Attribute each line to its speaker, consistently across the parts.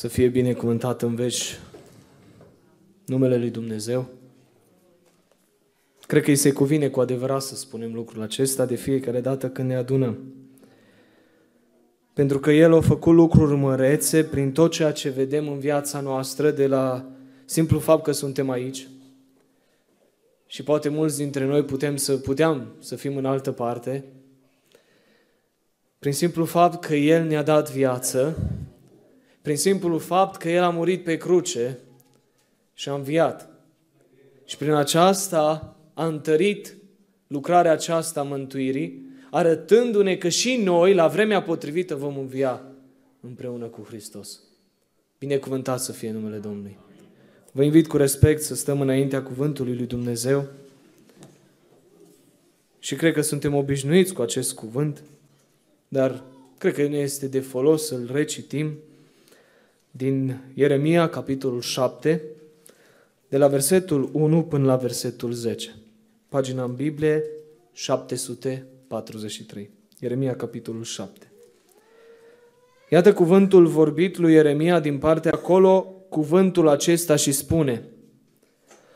Speaker 1: Să fie binecuvântat în veci numele Lui Dumnezeu. Cred că îi se cuvine cu adevărat să spunem lucrul acesta de fiecare dată când ne adunăm. Pentru că El a făcut lucruri mărețe prin tot ceea ce vedem în viața noastră, de la simplu fapt că suntem aici. Și poate mulți dintre noi putem să, puteam să fim în altă parte, prin simplu fapt că El ne-a dat viață, prin simplu fapt că El a murit pe cruce și a înviat. Și prin aceasta a întărit lucrarea aceasta a mântuirii, arătându-ne că și noi, la vremea potrivită, vom învia împreună cu Hristos. Binecuvântat să fie numele Domnului. Vă invit cu respect să stăm înaintea cuvântului lui Dumnezeu și cred că suntem obișnuiți cu acest cuvânt, dar cred că ne este de folos să-l recitim din Ieremia, capitolul 7, de la versetul 1 până la versetul 10. Pagina în Biblie 743. Ieremia, capitolul 7. Iată cuvântul vorbit lui Ieremia din partea acolo, cuvântul acesta și spune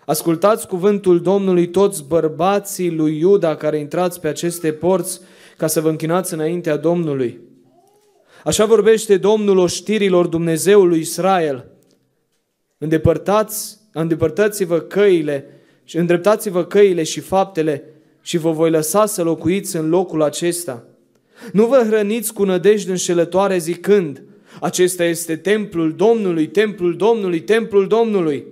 Speaker 1: Ascultați cuvântul Domnului toți bărbații lui Iuda care intrați pe aceste porți ca să vă închinați înaintea Domnului. Așa vorbește Domnul oștirilor Dumnezeului Israel. Îndepărtați, îndepărtați-vă căile și îndreptați-vă căile și faptele și vă voi lăsa să locuiți în locul acesta. Nu vă hrăniți cu nădejde înșelătoare zicând, acesta este templul Domnului, templul Domnului, templul Domnului.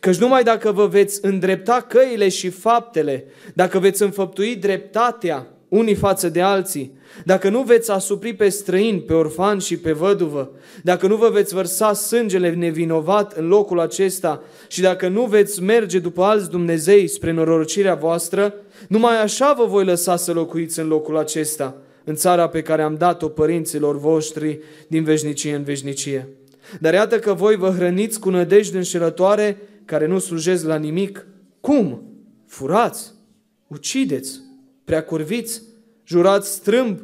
Speaker 1: Căci numai dacă vă veți îndrepta căile și faptele, dacă veți înfăptui dreptatea unii față de alții, dacă nu veți asupri pe străini, pe orfan și pe văduvă, dacă nu vă veți vărsa sângele nevinovat în locul acesta și dacă nu veți merge după alți Dumnezei spre norocirea voastră, numai așa vă voi lăsa să locuiți în locul acesta, în țara pe care am dat-o părinților voștri din veșnicie în veșnicie. Dar iată că voi vă hrăniți cu nădejde înșelătoare care nu slujesc la nimic. Cum? Furați, ucideți, preacurviți, jurați strâmb,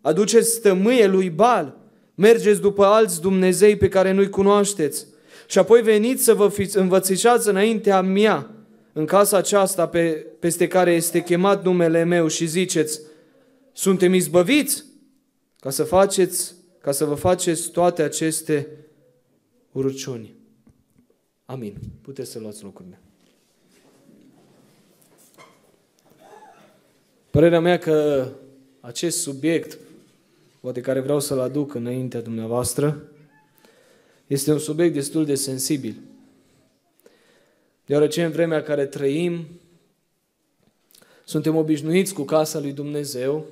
Speaker 1: aduceți stămâie lui Bal, mergeți după alți Dumnezei pe care nu-i cunoașteți și apoi veniți să vă fiți învățișați înaintea mea, în casa aceasta pe, peste care este chemat numele meu și ziceți, suntem izbăviți ca să faceți, ca să vă faceți toate aceste urăciuni. Amin. Puteți să luați locurile. Părerea mea că acest subiect, poate care vreau să-l aduc înaintea dumneavoastră, este un subiect destul de sensibil. Deoarece în vremea care trăim, suntem obișnuiți cu casa lui Dumnezeu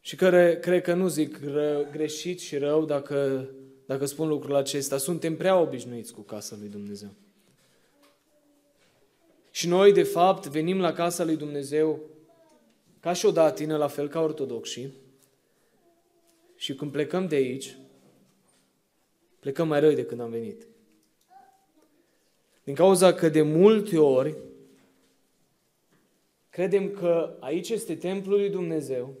Speaker 1: și care cred că nu zic ră, greșit și rău dacă, dacă spun lucrul acesta. Suntem prea obișnuiți cu casa lui Dumnezeu. Și noi, de fapt, venim la casa lui Dumnezeu ca și o datină, la fel ca ortodoxii, și când plecăm de aici, plecăm mai răi de când am venit. Din cauza că de multe ori credem că aici este templul lui Dumnezeu,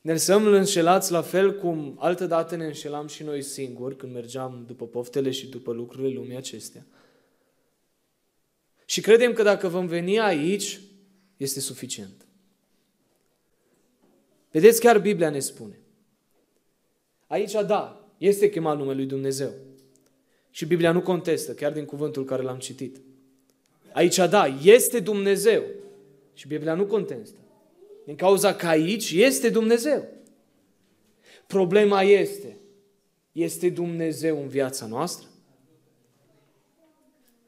Speaker 1: ne lăsăm înșelați la fel cum altă dată ne înșelam și noi singuri când mergeam după poftele și după lucrurile lumii acestea. Și credem că dacă vom veni aici, este suficient. Vedeți, chiar Biblia ne spune. Aici, da, este chemat numele lui Dumnezeu. Și Biblia nu contestă, chiar din cuvântul care l-am citit. Aici, da, este Dumnezeu. Și Biblia nu contestă. Din cauza că aici este Dumnezeu. Problema este, este Dumnezeu în viața noastră?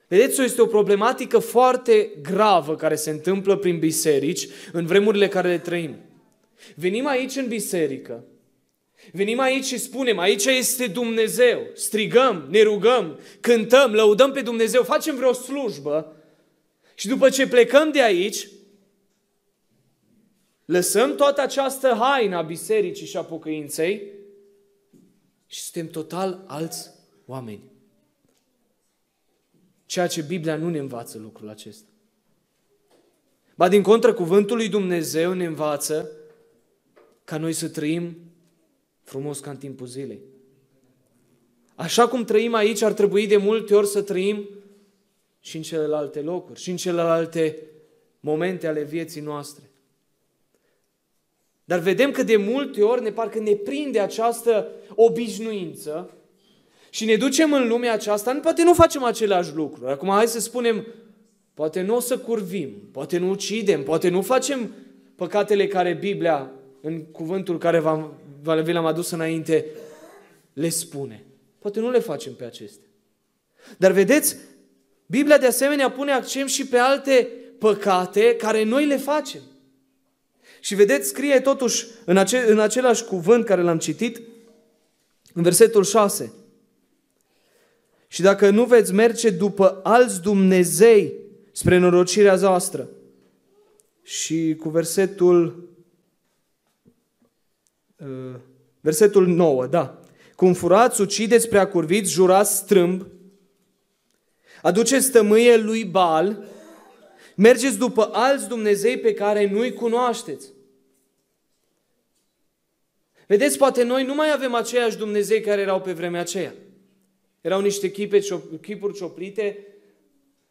Speaker 1: Vedeți, este o problematică foarte gravă care se întâmplă prin biserici în vremurile care le trăim. Venim aici în biserică, venim aici și spunem, aici este Dumnezeu, strigăm, ne rugăm, cântăm, lăudăm pe Dumnezeu, facem vreo slujbă și după ce plecăm de aici, lăsăm toată această haină a bisericii și a pocăinței și suntem total alți oameni. Ceea ce Biblia nu ne învață lucrul acesta. Ba din contră, cuvântul lui Dumnezeu ne învață ca noi să trăim frumos ca în timpul zilei. Așa cum trăim aici, ar trebui de multe ori să trăim și în celelalte locuri, și în celelalte momente ale vieții noastre. Dar vedem că de multe ori ne parcă ne prinde această obișnuință și ne ducem în lumea aceasta, poate nu facem același lucru. Acum hai să spunem, poate nu o să curvim, poate nu ucidem, poate nu facem păcatele care Biblia, în cuvântul care v-am, vi l-am adus înainte, le spune. Poate nu le facem pe acestea. Dar vedeți, Biblia de asemenea pune accent și pe alte păcate care noi le facem. Și vedeți, scrie totuși în, ace- în același cuvânt care l-am citit, în versetul 6. Și dacă nu veți merge după alți Dumnezei spre norocirea voastră, și cu versetul uh, versetul 9, da. Cum furați, ucideți, prea curviți, jurați strâmb, aduceți tămâie lui Bal, mergeți după alți Dumnezei pe care nu-i cunoașteți. Vedeți, poate noi nu mai avem aceiași Dumnezei care erau pe vremea aceea. Erau niște chipe, chipuri cioplite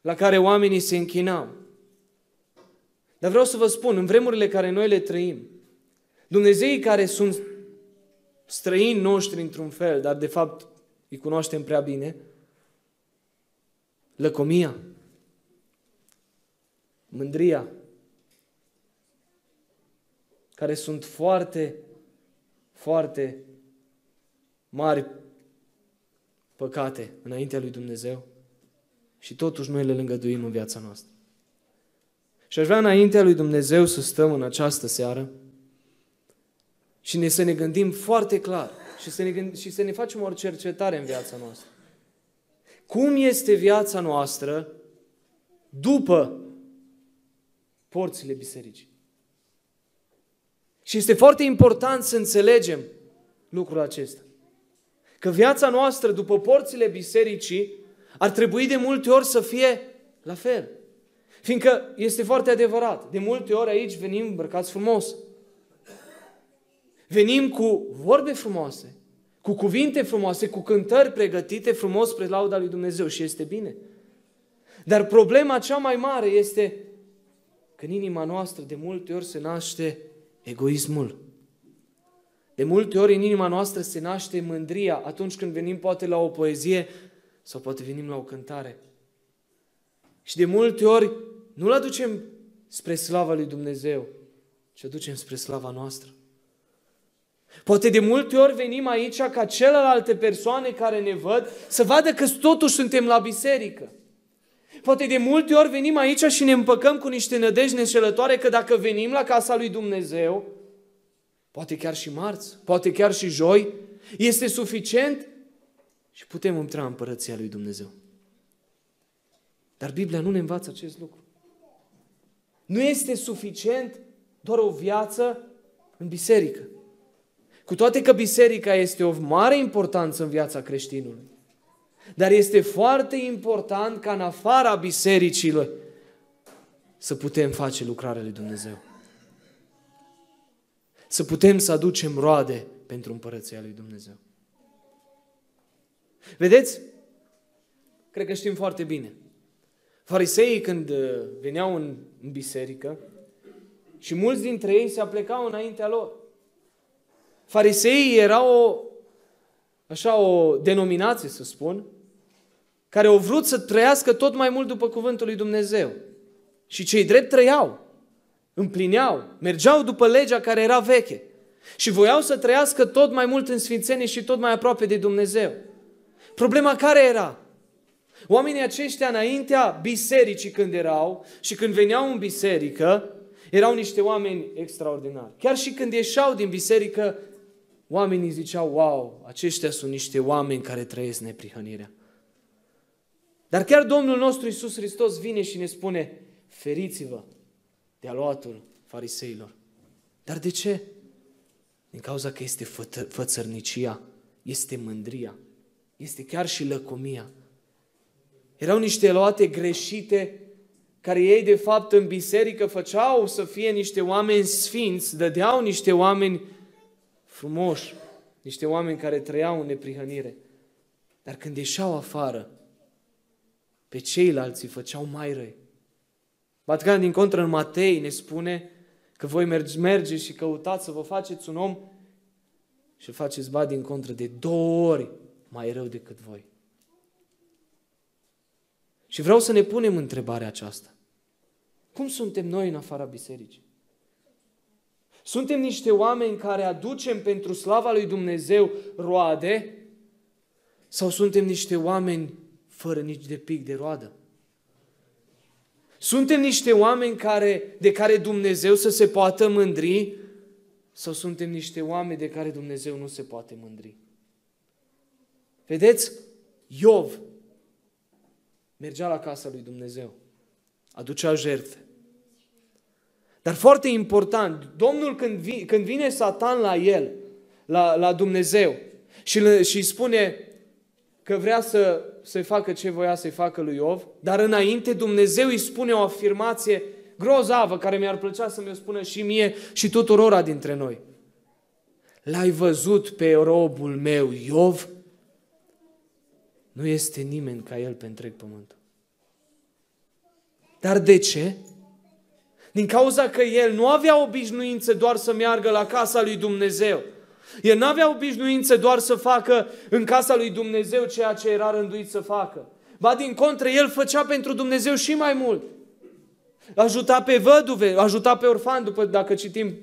Speaker 1: la care oamenii se închinau. Dar vreau să vă spun, în vremurile care noi le trăim, Dumnezeii care sunt străini noștri într-un fel, dar de fapt îi cunoaștem prea bine, lăcomia, mândria, care sunt foarte, foarte mari păcate înaintea lui Dumnezeu și totuși noi le lângăduim în viața noastră. Și aș vrea înaintea lui Dumnezeu să stăm în această seară și ne, să ne gândim foarte clar și să, ne gândim, și să ne facem o cercetare în viața noastră. Cum este viața noastră după porțile bisericii? Și este foarte important să înțelegem lucrul acesta. Că viața noastră după porțile bisericii ar trebui de multe ori să fie la fel. Fiindcă este foarte adevărat. De multe ori aici venim îmbrăcați frumos. Venim cu vorbe frumoase, cu cuvinte frumoase, cu cântări pregătite frumos spre lauda lui Dumnezeu și este bine. Dar problema cea mai mare este că în inima noastră de multe ori se naște egoismul. De multe ori în inima noastră se naște mândria atunci când venim poate la o poezie sau poate venim la o cântare. Și de multe ori nu-L aducem spre slava lui Dumnezeu, ci aducem spre slava noastră. Poate de multe ori venim aici ca celelalte persoane care ne văd să vadă că totuși suntem la biserică. Poate de multe ori venim aici și ne împăcăm cu niște nădejde înșelătoare că dacă venim la casa lui Dumnezeu, poate chiar și marți, poate chiar și joi, este suficient și putem intra în împărăția lui Dumnezeu. Dar Biblia nu ne învață acest lucru. Nu este suficient doar o viață în biserică. Cu toate că biserica este o mare importanță în viața creștinului. Dar este foarte important ca în afara bisericilor să putem face lucrarea lui Dumnezeu. Să putem să aducem roade pentru împărăția lui Dumnezeu. Vedeți? Cred că știm foarte bine. Fariseii când uh, veneau în, în biserică și mulți dintre ei se aplecau înaintea lor. Fariseii erau o, așa o denominație, să spun, care au vrut să trăiască tot mai mult după cuvântul lui Dumnezeu. Și cei drept trăiau, împlineau, mergeau după legea care era veche și voiau să trăiască tot mai mult în sfințenie și tot mai aproape de Dumnezeu. Problema care era? Oamenii aceștia înaintea bisericii când erau și când veneau în biserică, erau niște oameni extraordinari. Chiar și când ieșeau din biserică, oamenii ziceau, wow, aceștia sunt niște oameni care trăiesc neprihănirea. Dar chiar Domnul nostru Isus Hristos vine și ne spune, feriți-vă de aluatul fariseilor. Dar de ce? Din cauza că este fățărnicia, este mândria, este chiar și lăcomia. Erau niște luate greșite care ei de fapt în biserică făceau să fie niște oameni sfinți, dădeau niște oameni frumoși, niște oameni care trăiau în neprihănire. Dar când ieșeau afară, pe ceilalți îi făceau mai răi. Vatican din contră în Matei ne spune că voi merge, merge și căutați să vă faceți un om și faceți ba din contră de două ori mai rău decât voi. Și vreau să ne punem întrebarea aceasta. Cum suntem noi în afara bisericii? Suntem niște oameni care aducem pentru slava lui Dumnezeu roade sau suntem niște oameni fără nici de pic de roadă? Suntem niște oameni care, de care Dumnezeu să se poată mândri sau suntem niște oameni de care Dumnezeu nu se poate mândri? Vedeți? Iov mergea la casa lui Dumnezeu, aducea jertfe. Dar foarte important, Domnul când, vi, când vine Satan la el, la, la Dumnezeu, și, și spune că vrea să, să-i facă ce voia să-i facă lui Iov, dar înainte Dumnezeu îi spune o afirmație grozavă care mi-ar plăcea să mi-o spună și mie și tuturora dintre noi. L-ai văzut pe robul meu Iov? Nu este nimeni ca el pe întreg pământul. Dar de ce? Din cauza că el nu avea obișnuință doar să meargă la casa lui Dumnezeu. El nu avea obișnuință doar să facă în casa lui Dumnezeu ceea ce era rânduit să facă. Ba din contră, el făcea pentru Dumnezeu și mai mult. Ajuta pe văduve, ajuta pe orfan, după dacă citim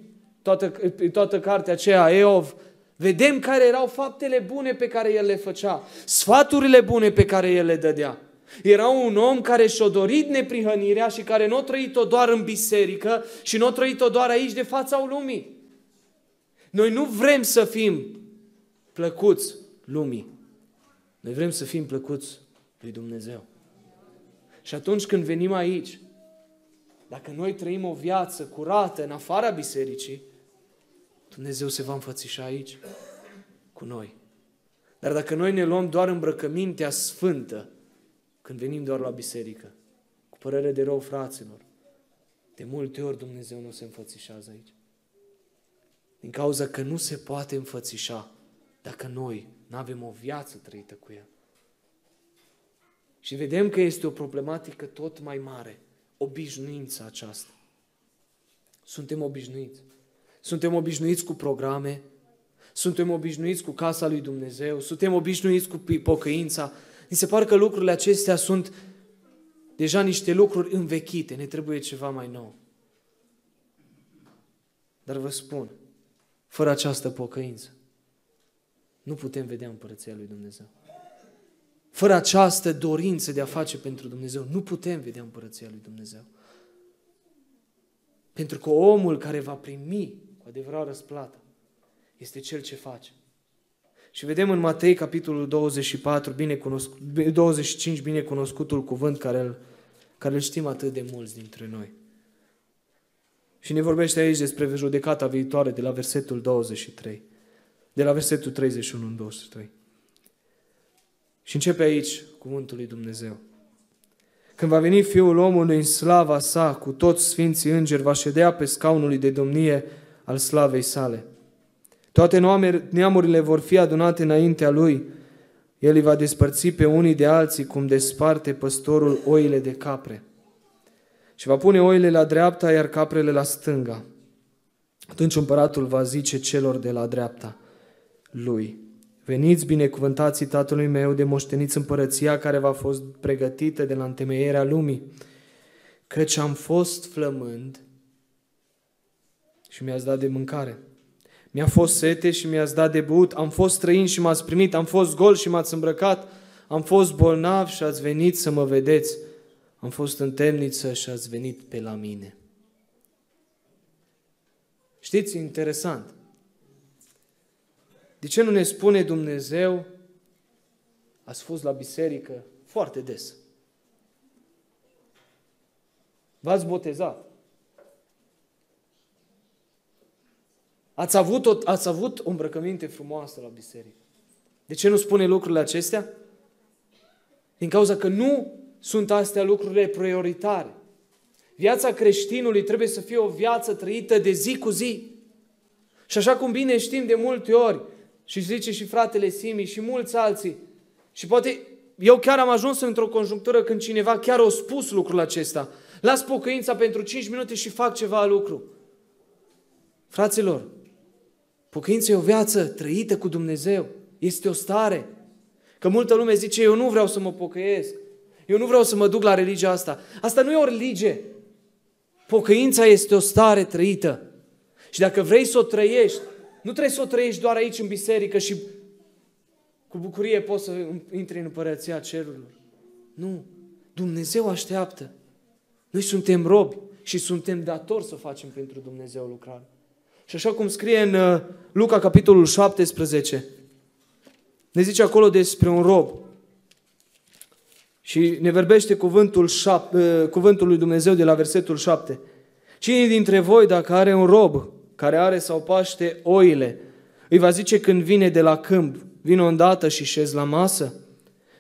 Speaker 1: toată, toată cartea aceea, Eov, vedem care erau faptele bune pe care el le făcea, sfaturile bune pe care el le dădea. Era un om care și-a dorit neprihănirea și care nu a trăit-o doar în biserică și nu a trăit-o doar aici de fața lumii. Noi nu vrem să fim plăcuți lumii. Noi vrem să fim plăcuți lui Dumnezeu. Și atunci când venim aici, dacă noi trăim o viață curată în afara bisericii, Dumnezeu se va înfățișa aici cu noi. Dar dacă noi ne luăm doar îmbrăcămintea sfântă, când venim doar la biserică, cu părere de rău fraților, de multe ori Dumnezeu nu se înfățișează aici. Din cauza că nu se poate înfățișa dacă noi nu avem o viață trăită cu El. Și vedem că este o problematică tot mai mare, obișnuința aceasta. Suntem obișnuiți. Suntem obișnuiți cu programe, suntem obișnuiți cu casa lui Dumnezeu, suntem obișnuiți cu pocăința. Mi se pare că lucrurile acestea sunt deja niște lucruri învechite, ne trebuie ceva mai nou. Dar vă spun, fără această pocăință, nu putem vedea împărăția lui Dumnezeu. Fără această dorință de a face pentru Dumnezeu, nu putem vedea împărăția lui Dumnezeu. Pentru că omul care va primi cu adevărat răsplată este cel ce face. Și vedem în Matei, capitolul 24, bine cunoscut, 25, bine cunoscutul cuvânt care îl, care îl știm atât de mulți dintre noi. Și ne vorbește aici despre judecata viitoare de la versetul 23. De la versetul 31 în 23. Și începe aici cuvântul lui Dumnezeu. Când va veni Fiul omului în slava sa, cu toți sfinții îngeri, va ședea pe scaunul de domnie al slavei sale. Toate neamurile vor fi adunate înaintea lui. El îi va despărți pe unii de alții, cum desparte păstorul oile de capre. Și va pune oile la dreapta, iar caprele la stânga. Atunci împăratul va zice celor de la dreapta lui, Veniți binecuvântații Tatălui meu de moșteniți împărăția care v-a fost pregătită de la întemeierea lumii, căci am fost flămând și mi-ați dat de mâncare. Mi-a fost sete și mi-ați dat de băut, am fost străin și m-ați primit, am fost gol și m-ați îmbrăcat, am fost bolnav și ați venit să mă vedeți, am fost în temniță și ați venit pe la mine. Știți, interesant. De ce nu ne spune Dumnezeu, ați fost la biserică foarte des? V-ați botezat. Ați avut, o, ați avut o îmbrăcăminte frumoasă la biserică. De ce nu spune lucrurile acestea? Din cauza că nu sunt astea lucrurile prioritare. Viața creștinului trebuie să fie o viață trăită de zi cu zi. Și așa cum bine știm de multe ori, și zice și fratele Simi și mulți alții, Și poate eu chiar am ajuns într-o conjunctură când cineva chiar a spus lucrul acesta. Las pocăința pentru 5 minute și fac ceva lucru. Fraților, pocăința e o viață trăită cu Dumnezeu. Este o stare. Că multă lume zice, eu nu vreau să mă pocăiesc. Eu nu vreau să mă duc la religia asta. Asta nu e o religie. Pocăința este o stare trăită. Și dacă vrei să o trăiești, nu trebuie să o trăiești doar aici în biserică și cu bucurie poți să intri în împărăția cerurilor. Nu. Dumnezeu așteaptă. Noi suntem robi și suntem datori să facem pentru Dumnezeu lucrare. Și așa cum scrie în uh, Luca, capitolul 17, ne zice acolo despre un rob. Și ne vorbește cuvântul, șap, uh, cuvântul lui Dumnezeu de la versetul 7. Cine dintre voi, dacă are un rob care are sau paște oile, îi va zice când vine de la câmp, vină îndată și șez la masă?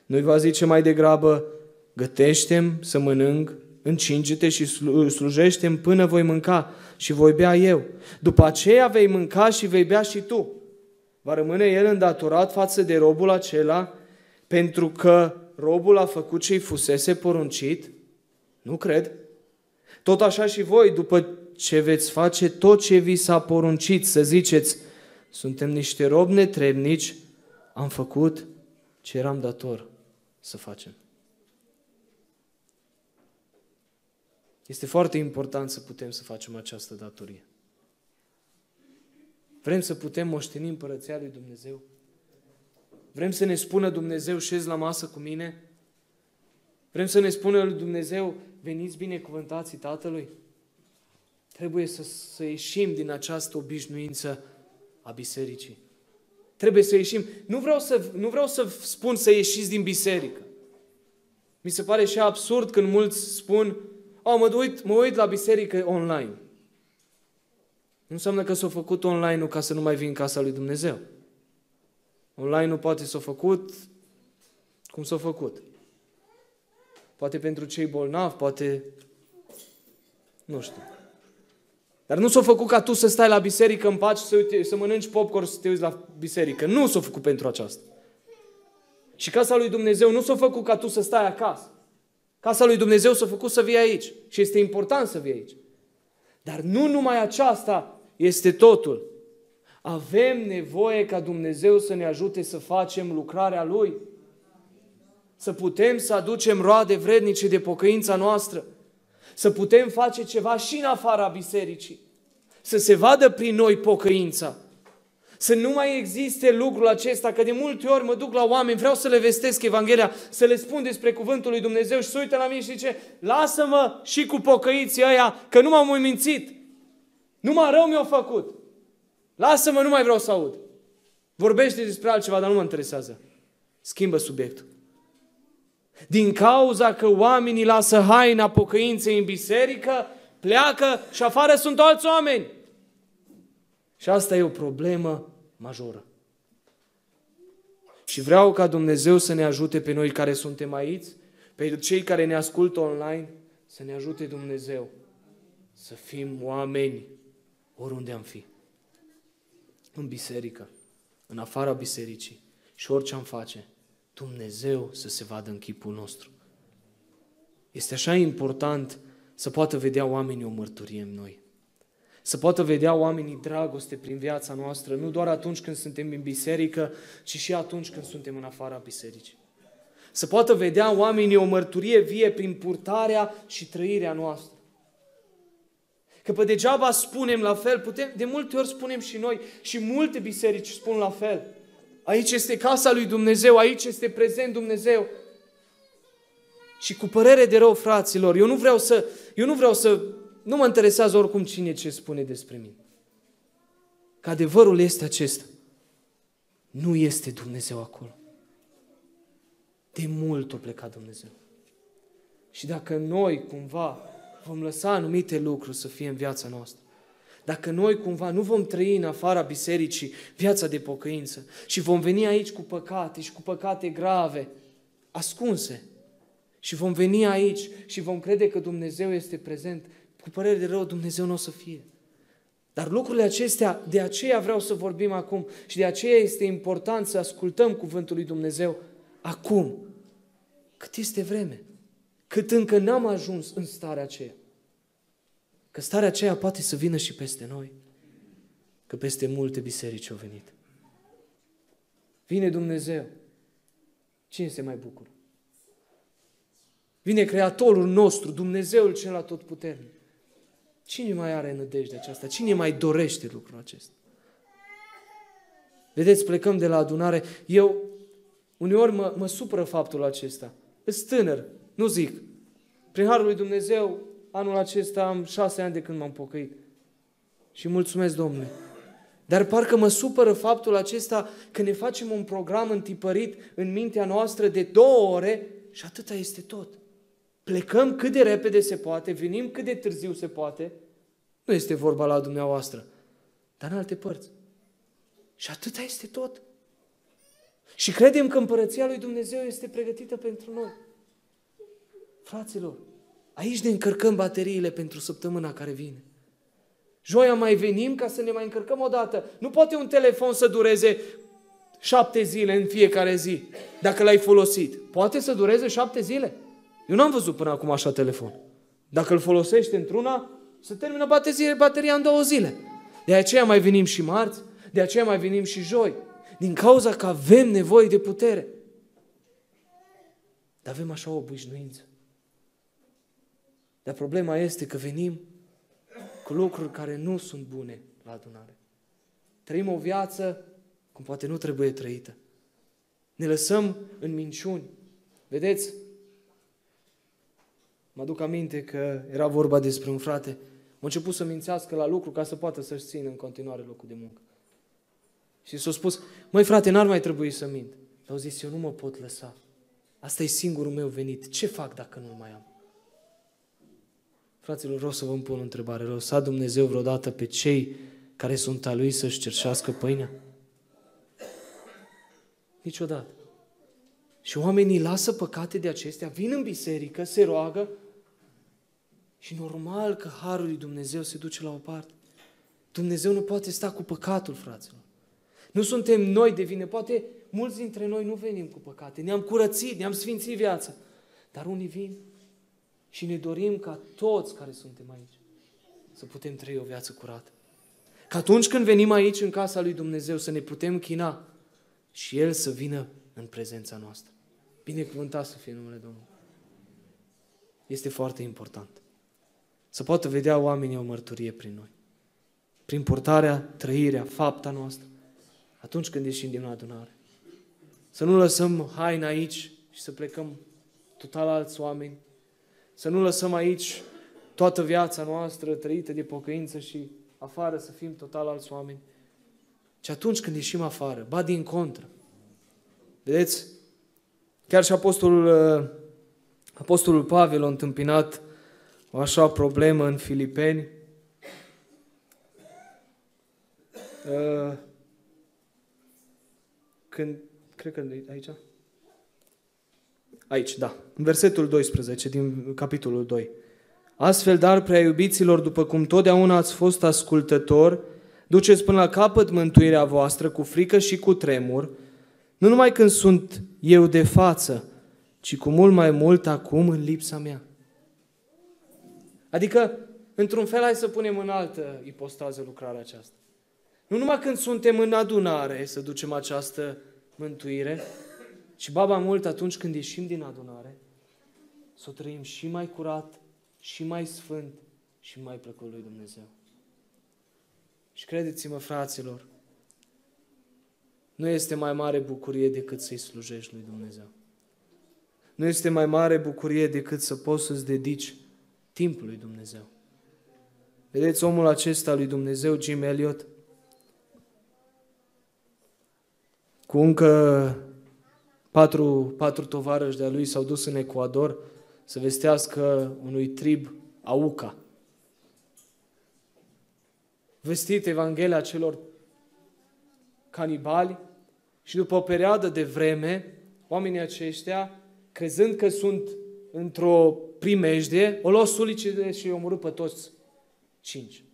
Speaker 1: Nu îi va zice mai degrabă, gătește să mănânc, încinge-te și slujește până voi mânca și voi bea eu. După aceea vei mânca și vei bea și tu. Va rămâne el îndatorat față de robul acela pentru că robul a făcut ce-i fusese poruncit? Nu cred. Tot așa și voi, după ce veți face tot ce vi s-a poruncit, să ziceți, suntem niște robi netrebnici, am făcut ce eram dator să facem. Este foarte important să putem să facem această datorie. Vrem să putem moșteni împărăția lui Dumnezeu? Vrem să ne spună Dumnezeu, șezi la masă cu mine? Vrem să ne spună lui Dumnezeu, veniți binecuvântații Tatălui? Trebuie să, să ieșim din această obișnuință a bisericii. Trebuie să ieșim. Nu vreau să, nu vreau să spun să ieșiți din biserică. Mi se pare și absurd când mulți spun, oh, mă uit, mă uit la biserică online. Nu înseamnă că s-a făcut online-ul ca să nu mai vin în casa lui Dumnezeu. Online-ul poate s-a făcut cum s-a făcut. Poate pentru cei bolnavi, poate... Nu știu. Dar nu s-a făcut ca tu să stai la biserică în pace, să, uite, să mănânci popcorn, să te uiți la biserică. Nu s-a făcut pentru aceasta. Și casa lui Dumnezeu nu s-a făcut ca tu să stai acasă. Casa lui Dumnezeu s-a făcut să vii aici. Și este important să vii aici. Dar nu numai aceasta este totul. Avem nevoie ca Dumnezeu să ne ajute să facem lucrarea Lui. Să putem să aducem roade vrednice de pocăința noastră. Să putem face ceva și în afara bisericii. Să se vadă prin noi pocăința. Să nu mai existe lucrul acesta, că de multe ori mă duc la oameni, vreau să le vestesc Evanghelia, să le spun despre cuvântul lui Dumnezeu și se uită la mine și zice, lasă-mă și cu pocăiții ăia, că nu m-am mințit. Numai rău mi-au făcut. Lasă-mă, nu mai vreau să aud. Vorbește despre altceva, dar nu mă interesează. Schimbă subiectul. Din cauza că oamenii lasă haina pocăinței în biserică, pleacă și afară sunt alți oameni. Și asta e o problemă majoră. Și vreau ca Dumnezeu să ne ajute pe noi care suntem aici, pe cei care ne ascultă online, să ne ajute Dumnezeu să fim oameni oriunde am fi. În biserică, în afara bisericii și orice am face, Dumnezeu să se vadă în chipul nostru. Este așa important să poată vedea oamenii o mărturie în noi. Să poată vedea oamenii dragoste prin viața noastră, nu doar atunci când suntem în biserică, ci și atunci când suntem în afara bisericii. Să poată vedea oamenii o mărturie vie prin purtarea și trăirea noastră. Că pe degeaba spunem la fel, putem, de multe ori spunem și noi, și multe biserici spun la fel. Aici este casa lui Dumnezeu, aici este prezent Dumnezeu. Și cu părere de rău, fraților, eu nu vreau să, eu nu vreau să, nu mă interesează oricum cine ce spune despre mine. Că adevărul este acesta. Nu este Dumnezeu acolo. De mult a plecat Dumnezeu. Și dacă noi cumva vom lăsa anumite lucruri să fie în viața noastră, dacă noi cumva nu vom trăi în afara bisericii viața de pocăință și vom veni aici cu păcate și cu păcate grave, ascunse, și vom veni aici și vom crede că Dumnezeu este prezent, cu părere de rău, Dumnezeu nu o să fie. Dar lucrurile acestea, de aceea vreau să vorbim acum și de aceea este important să ascultăm cuvântul lui Dumnezeu, acum, cât este vreme, cât încă n-am ajuns în starea aceea. Că starea aceea poate să vină și peste noi, că peste multe biserici au venit. Vine Dumnezeu. Cine se mai bucură? Vine Creatorul nostru, Dumnezeul cel atotputernic. Cine mai are nădejde aceasta? Cine mai dorește lucrul acesta? Vedeți, plecăm de la adunare. Eu, uneori mă, mă supără faptul acesta. Sunt tânăr, nu zic. Prin Harul lui Dumnezeu, anul acesta am șase ani de când m-am pocăit. Și mulțumesc Domnului. Dar parcă mă supără faptul acesta că ne facem un program întipărit în mintea noastră de două ore și atâta este tot. Plecăm cât de repede se poate, venim cât de târziu se poate. Nu este vorba la dumneavoastră, dar în alte părți. Și atâta este tot. Și credem că împărăția lui Dumnezeu este pregătită pentru noi. Fraților, aici ne încărcăm bateriile pentru săptămâna care vine. Joia mai venim ca să ne mai încărcăm o dată. Nu poate un telefon să dureze șapte zile în fiecare zi, dacă l-ai folosit. Poate să dureze șapte zile? Eu n-am văzut până acum așa telefon. Dacă îl folosești într-una, se termină bateria, bateria în două zile. De aceea mai venim și marți, de aceea mai venim și joi. Din cauza că avem nevoie de putere. Dar avem așa o obișnuință. Dar problema este că venim cu lucruri care nu sunt bune la adunare. Trăim o viață cum poate nu trebuie trăită. Ne lăsăm în minciuni. Vedeți? Mă aduc aminte că era vorba despre un frate. A început să mințească la lucru ca să poată să-și țină în continuare locul de muncă. Și s-a spus, măi frate, n-ar mai trebui să mint. Dar au zis, eu nu mă pot lăsa. Asta e singurul meu venit. Ce fac dacă nu mai am? Fraților, vreau să vă pun o întrebare. Lăsa Dumnezeu vreodată pe cei care sunt a Lui să-și cerșească pâinea? Niciodată. Și oamenii lasă păcate de acestea, vin în biserică, se roagă și normal că Harul lui Dumnezeu se duce la o parte. Dumnezeu nu poate sta cu păcatul, fraților. Nu suntem noi de vină. Poate mulți dintre noi nu venim cu păcate. Ne-am curățit, ne-am sfințit viața. Dar unii vin și ne dorim ca toți care suntem aici să putem trăi o viață curată. Că atunci când venim aici în casa lui Dumnezeu să ne putem china și El să vină în prezența noastră. Binecuvântat să fie numele Domnului. Este foarte important. Să poată vedea oamenii o mărturie prin noi. Prin portarea, trăirea, fapta noastră. Atunci când ieșim din adunare. Să nu lăsăm haina aici și să plecăm total alți oameni să nu lăsăm aici toată viața noastră trăită de pocăință și afară să fim total alți oameni. Și atunci când ieșim afară, ba din contră. Vedeți? Chiar și apostolul, uh, apostolul Pavel a întâmpinat o așa problemă în Filipeni. Uh, când, cred că aici, Aici, da. În versetul 12 din capitolul 2. Astfel, dar, prea iubiților, după cum totdeauna ați fost ascultători, duceți până la capăt mântuirea voastră cu frică și cu tremur, nu numai când sunt eu de față, ci cu mult mai mult acum în lipsa mea. Adică, într-un fel, hai să punem în altă ipostază lucrarea aceasta. Nu numai când suntem în adunare să ducem această mântuire, și baba mult atunci când ieșim din adunare, să o trăim și mai curat, și mai sfânt, și mai plăcut lui Dumnezeu. Și credeți-mă, fraților, nu este mai mare bucurie decât să-i slujești lui Dumnezeu. Nu este mai mare bucurie decât să poți să-ți dedici timpul lui Dumnezeu. Vedeți, omul acesta lui Dumnezeu, Jim Elliot, cu încă Patru, patru tovarăși de-a lui s-au dus în Ecuador să vestească unui trib Auca. Vestit Evanghelia celor canibali și după o perioadă de vreme, oamenii aceștia, crezând că sunt într-o primejdie, o luau sulicide și i-au omorât pe toți cinci.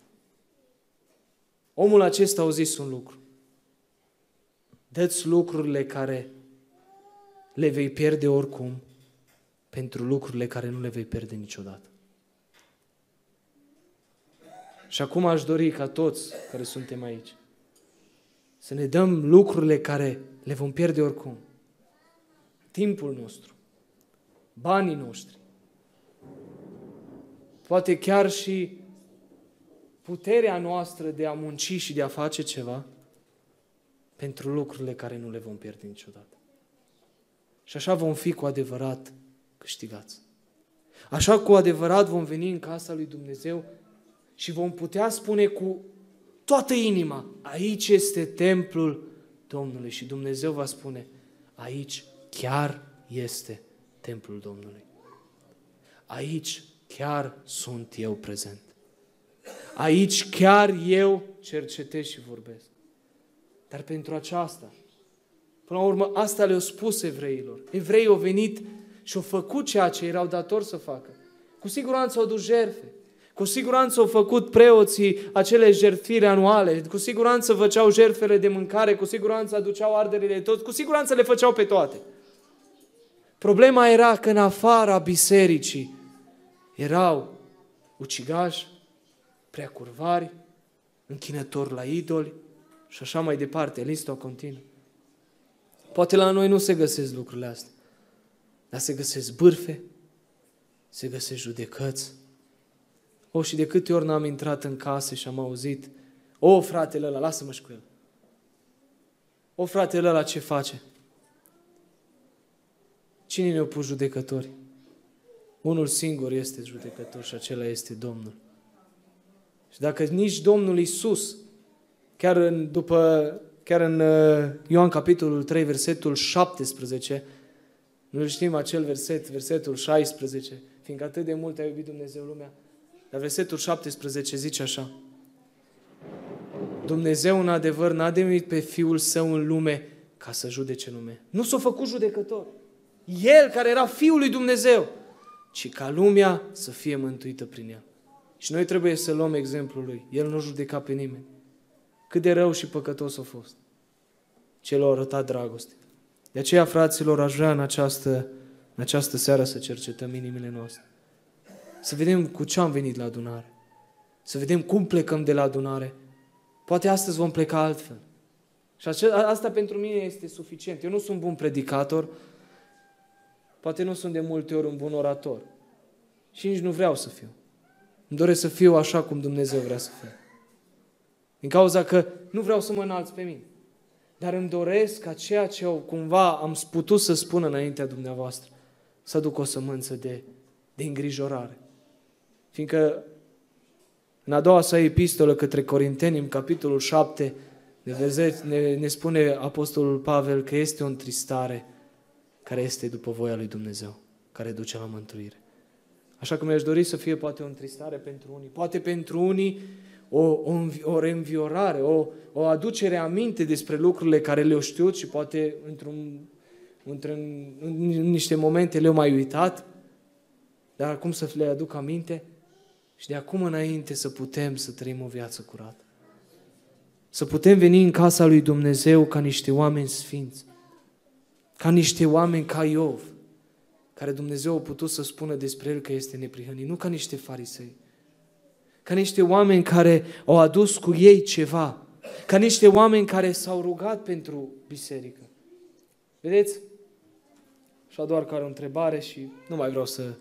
Speaker 1: Omul acesta a zis un lucru. Dă-ți lucrurile care le vei pierde oricum pentru lucrurile care nu le vei pierde niciodată. Și acum aș dori ca toți care suntem aici să ne dăm lucrurile care le vom pierde oricum. Timpul nostru, banii noștri, poate chiar și puterea noastră de a munci și de a face ceva pentru lucrurile care nu le vom pierde niciodată. Și așa vom fi cu adevărat câștigați. Așa cu adevărat vom veni în casa lui Dumnezeu și vom putea spune cu toată inima, aici este templul Domnului și Dumnezeu va spune, aici chiar este templul Domnului. Aici chiar sunt eu prezent. Aici chiar eu cercetez și vorbesc. Dar pentru aceasta, până la urmă, asta le-au spus evreilor. Evreii au venit și au făcut ceea ce erau datori să facă. Cu siguranță au dus jerfe. Cu siguranță au făcut preoții acele jertfiri anuale, cu siguranță făceau jertfele de mâncare, cu siguranță aduceau arderile tot, cu siguranță le făceau pe toate. Problema era că în afara bisericii erau ucigași, prea curvari, închinători la idoli și așa mai departe, lista o continuă. Poate la noi nu se găsesc lucrurile astea, dar se găsesc bârfe, se găsesc judecăți. O, și de câte ori n-am intrat în casă și am auzit, o, fratele ăla, lasă-mă și cu el. O, fratele ăla, ce face? Cine ne-a pus judecători? Unul singur este judecător și acela este Domnul. Și dacă nici Domnul Isus, chiar în, după, chiar în uh, Ioan capitolul 3, versetul 17, nu știm acel verset, versetul 16, fiindcă atât de mult a iubit Dumnezeu lumea, dar versetul 17 zice așa, Dumnezeu în adevăr n-a demit pe Fiul Său în lume ca să judece lume. Nu s-a făcut judecător. El care era Fiul lui Dumnezeu, ci ca lumea să fie mântuită prin El. Și noi trebuie să luăm exemplul Lui. El nu judeca pe nimeni. Cât de rău și păcătos a fost. Ce l-a arătat dragoste. De aceea, fraților, aș vrea în această, în această seară să cercetăm inimile noastre. Să vedem cu ce am venit la adunare. Să vedem cum plecăm de la adunare. Poate astăzi vom pleca altfel. Și asta pentru mine este suficient. Eu nu sunt bun predicator, poate nu sunt de multe ori un bun orator. Și nici nu vreau să fiu. Îmi doresc să fiu așa cum Dumnezeu vrea să fiu. Din cauza că nu vreau să mă înalț pe mine. Dar îmi doresc ca ceea ce eu cumva am putut să spun înaintea dumneavoastră să aduc o sămânță de, de îngrijorare. Fiindcă în a doua sa epistolă către Corinteni, în capitolul 7, ne, ne spune Apostolul Pavel că este o întristare care este după voia lui Dumnezeu, care duce la mântuire. Așa că mi-aș dori să fie poate o întristare pentru unii, poate pentru unii o, o, o reînviorare, o, o aducere aminte despre lucrurile care le-au știut și poate într-un, într-un, în niște momente le-au mai uitat, dar acum să le aduc aminte și de acum înainte să putem să trăim o viață curată. Să putem veni în casa lui Dumnezeu ca niște oameni sfinți, ca niște oameni ca Iov, care Dumnezeu a putut să spună despre el că este neprihănit, nu ca niște farisei, ca niște oameni care au adus cu ei ceva, ca niște oameni care s-au rugat pentru biserică. Vedeți? Și doar care o întrebare și nu mai vreau să,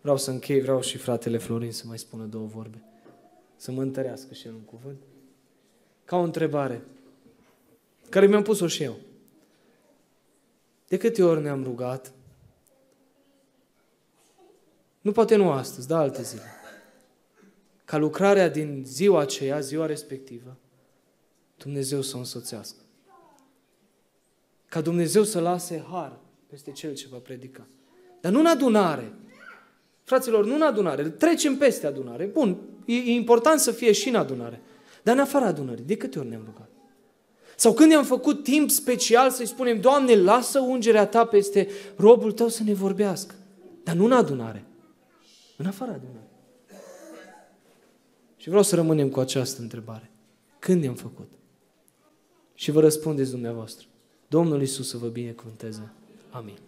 Speaker 1: vreau să închei, vreau și fratele Florin să mai spună două vorbe. Să mă întărească și el un cuvânt. Ca o întrebare, care mi-am pus-o și eu. De câte ori ne-am rugat nu poate nu astăzi, dar alte zile. Ca lucrarea din ziua aceea, ziua respectivă, Dumnezeu să o însoțească. Ca Dumnezeu să lase har peste cel ce va predica. Dar nu în adunare. Fraților, nu în adunare. Trecem peste adunare. Bun, e, e important să fie și în adunare. Dar în afara adunării, de câte ori ne-am rugat? Sau când ne-am făcut timp special să-i spunem, Doamne, lasă ungerea Ta peste robul Tău să ne vorbească. Dar nu în adunare. În afara adunării. Și vreau să rămânem cu această întrebare. Când ne-am făcut? Și vă răspundeți dumneavoastră. Domnul Isus să vă binecuvânteze. Amin.